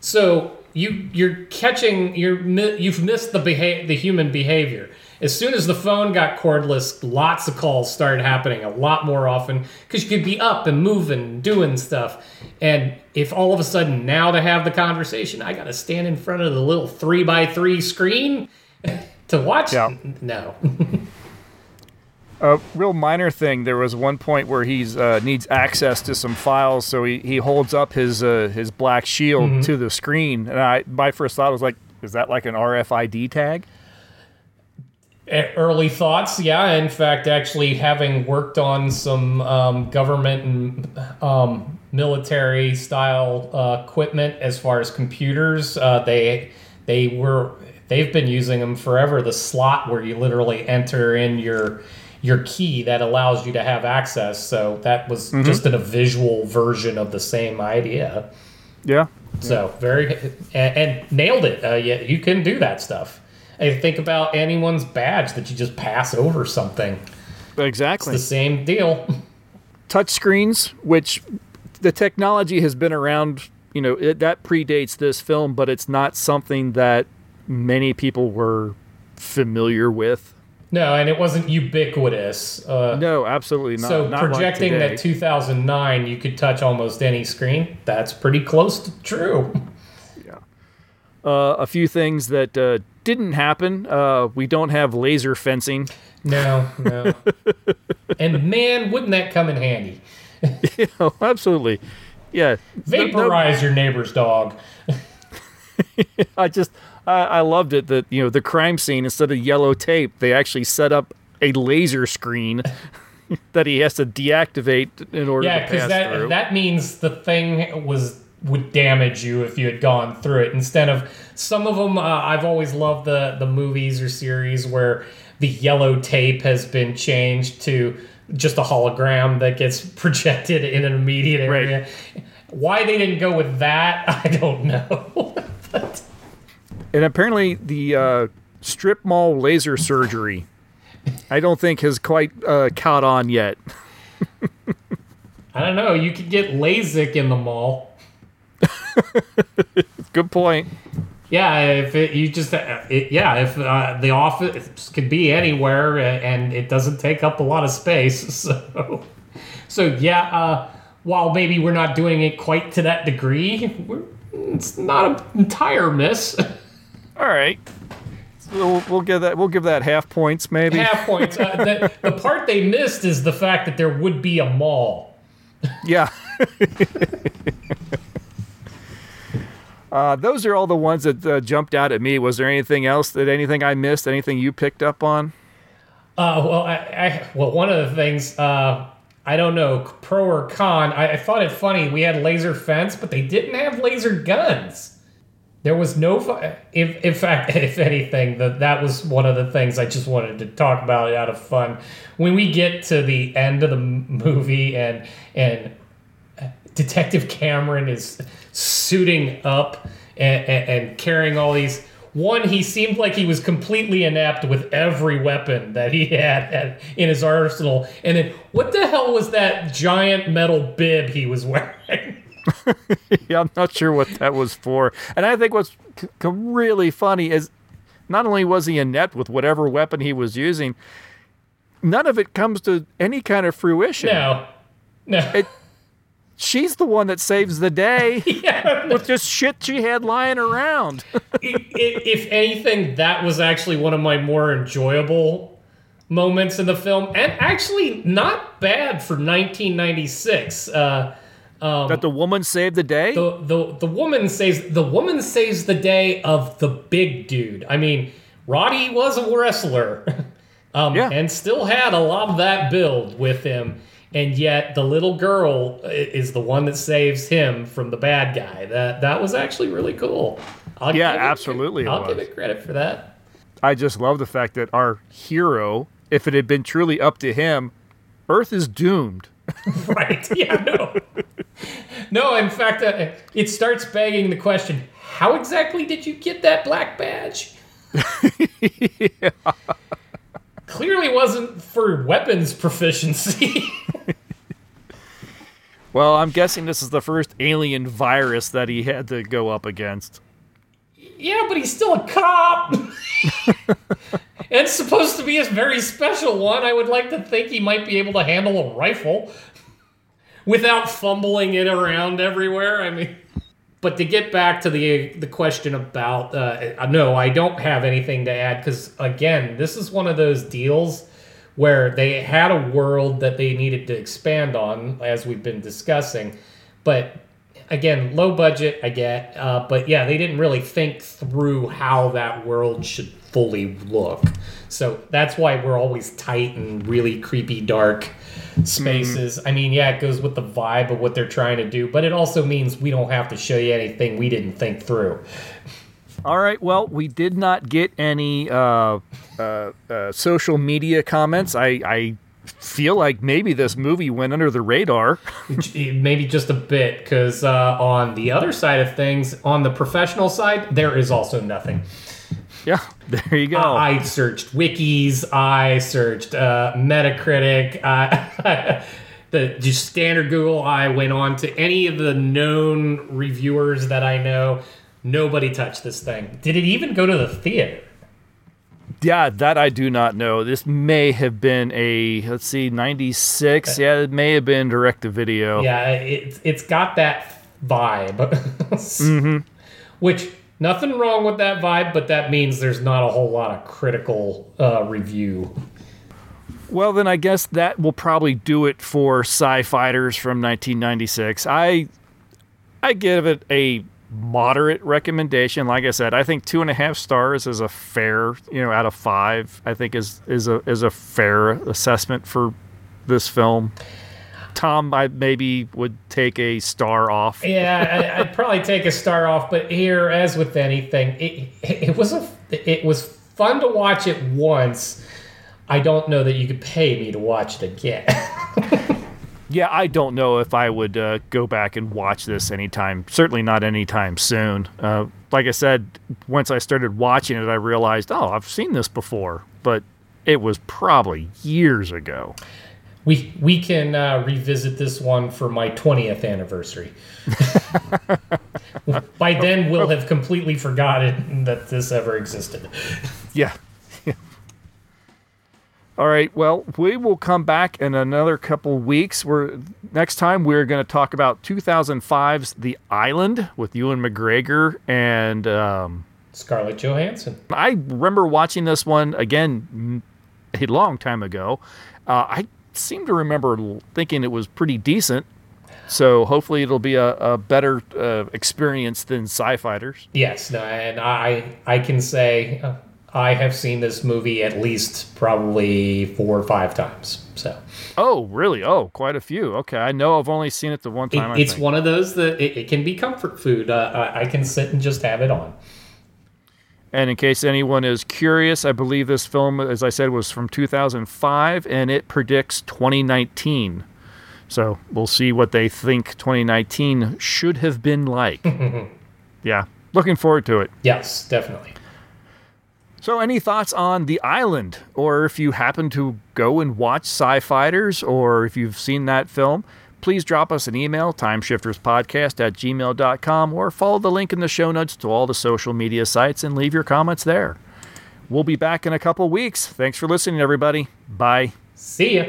So you you're catching you're you've missed the beha- the human behavior. As soon as the phone got cordless, lots of calls started happening a lot more often because you could be up and moving, doing stuff. And if all of a sudden now to have the conversation, I got to stand in front of the little three by three screen to watch. Yeah. No. A real minor thing. There was one point where he's uh, needs access to some files, so he, he holds up his uh, his black shield Mhm. to the screen, and I my first thought was like, is that like an RFID tag? Early thoughts yeah in fact actually having worked on some um, government and um, military style uh, equipment as far as computers uh, they they were they've been using them forever the slot where you literally enter in your your key that allows you to have access so that was Mhm. just in a visual version of the same idea Yeah. so very and, and nailed it. Uh, yeah, you can do that stuff. I think about anyone's badge that you just pass over something. Exactly. It's the same deal. touch screens, which the technology has been around, you know, it, that predates this film, but it's not something that many people were familiar with. No, and it wasn't ubiquitous. Uh, No, absolutely not. so not projecting today. that 2009, you could touch almost any screen. That's pretty close to true. Uh, a few things that uh, didn't happen. Uh, we don't have laser fencing. No, no. and man, wouldn't that come in handy? oh, absolutely. Yeah. No- no- Vaporize your neighbor's dog. I just I, I loved it that you know the crime scene instead of yellow tape they actually set up a laser screen that he has to deactivate in order Yeah, to pass because that through. that means the thing was would damage you if you had gone through it. Instead of some of them, uh, I've always loved the the movies or series where the yellow tape has been changed to just a hologram that gets projected in an immediate area. Why they didn't go with that, I don't know. and apparently the uh, strip mall laser surgery I don't think has quite uh, caught on yet. I don't know. You could get LASIK in the mall. Good point. Yeah, if it, you just, uh, it, yeah, if uh, the office could be anywhere uh, and it doesn't take up a lot of space, so, so yeah. Uh, while maybe we're not doing it quite to that degree, we're, it's not an entire miss. All right, we'll, we'll give that we'll give that half points maybe. Half points. Uh, the, the part they missed is the fact that there would be a mall. Yeah. Uh, those are all the ones that uh, jumped out at me. Was there anything else that anything I missed? Anything you picked up on? Uh, well, I, I well, one of the things uh, I don't know, pro or con. I, I thought it funny. We had laser fence, but they didn't have laser guns. There was no. fu- If, in fact, if anything, that that was one of the things I just wanted to talk about out of fun. When we get to the end of the movie and and Detective Cameron is suiting up and, and, and carrying all these. One, he seemed like he was completely inept with every weapon that he had at, in his arsenal. And then, what the hell was that giant metal bib he was wearing? yeah, I'm not sure what that was for. And I think what's c- c- really funny is not only was he inept with whatever weapon he was using, none of it comes to any kind of fruition. No, no. It, she's the one that saves the day with just shit she had lying around. if, if anything, that was actually one of my more enjoyable moments in the film, and actually not bad for 1996. Uh, um, that the woman saved the day. The, the the woman saves the woman saves the day of the big dude. I mean, Roddy was a wrestler, um, and still had a lot of that build with him. And yet, the little girl is the one that saves him from the bad guy. That that was actually really cool. I'll yeah, give absolutely. it I'll give was. it credit for that. I just love the fact that our hero, if it had been truly up to him, Earth is doomed. right? Yeah, no. no, in fact, uh, it starts begging the question: How exactly did you get that black badge? Clearly, wasn't for weapons proficiency. Well, I'm guessing this is the first alien virus that he had to go up against. Yeah, but he's still a cop. it's supposed to be a very special one. I would like to think he might be able to handle a rifle without fumbling it around everywhere. I mean, but to get back to the the question about uh, no, I don't have anything to add because again, this is one of those deals where they had a world that they needed to expand on, as we've been discussing, but again, low budget, I get, uh, but yeah, they didn't really think through how that world should fully look. So that's why we're always tight and really creepy, dark spaces. I mean, yeah, it goes with the vibe of what they're trying to do, but it also means we don't have to show you anything we didn't think through. All right. Well, we did not get any uh, uh, uh, social media comments. I, I feel like maybe this movie went under the radar. Maybe just a bit, because uh, on the other side of things, on the professional side, there is also nothing. Yeah, there you go. Uh, I searched wikis, I searched uh, Metacritic, uh, the just standard Google. I went on to any of the known reviewers that I know. Nobody touched this thing. Did it even go to the theater? Yeah, that I do not know. This may have been a let's see, ninety six. Yeah, it may have been direct to video. Yeah, it's it's got that vibe. mm-hmm. Which nothing wrong with that vibe, but that means there's not a whole lot of critical uh, review. Well, then I guess that will probably do it for Sci Fighters from 1996. I I give it a moderate recommendation. Like I said, I think two and a half stars is a fair, you know, out of five. I think is is a is a fair assessment for this film. Tom, I maybe would take a star off. yeah, I, I'd probably take a star off. But here, as with anything, it it was a it was fun to watch it once. I don't know that you could pay me to watch it again. yeah, I don't know if I would uh, go back and watch this anytime. Certainly not anytime soon. Uh, like I said, once I started watching it, I realized, oh, I've seen this before, but it was probably years ago. We we can uh, revisit this one for my twentieth anniversary. By then, we'll have completely forgotten that this ever existed. Yeah. All right. Well, we will come back in another couple weeks. We're next time we're going to talk about 2005's The Island with Ewan McGregor and um, Scarlett Johansson. I remember watching this one again a long time ago. Uh, I seem to remember thinking it was pretty decent. So hopefully it'll be a, a better uh, experience than Sci Fighters. Yes, no, and I I can say. Uh, I have seen this movie at least probably four or five times. So. Oh, really? Oh, quite a few. Okay, I know I've only seen it the one time. It, it's one of those that it, it can be comfort food. Uh, I, I can sit and just have it on. And in case anyone is curious, I believe this film, as I said, was from 2005, and it predicts 2019. So we'll see what they think 2019 should have been like. yeah, looking forward to it. Yes, definitely. So, any thoughts on The Island? Or if you happen to go and watch Sci Fighters, or if you've seen that film, please drop us an email, timeshifterspodcast at gmail.com, or follow the link in the show notes to all the social media sites and leave your comments there. We'll be back in a couple weeks. Thanks for listening, everybody. Bye. See ya.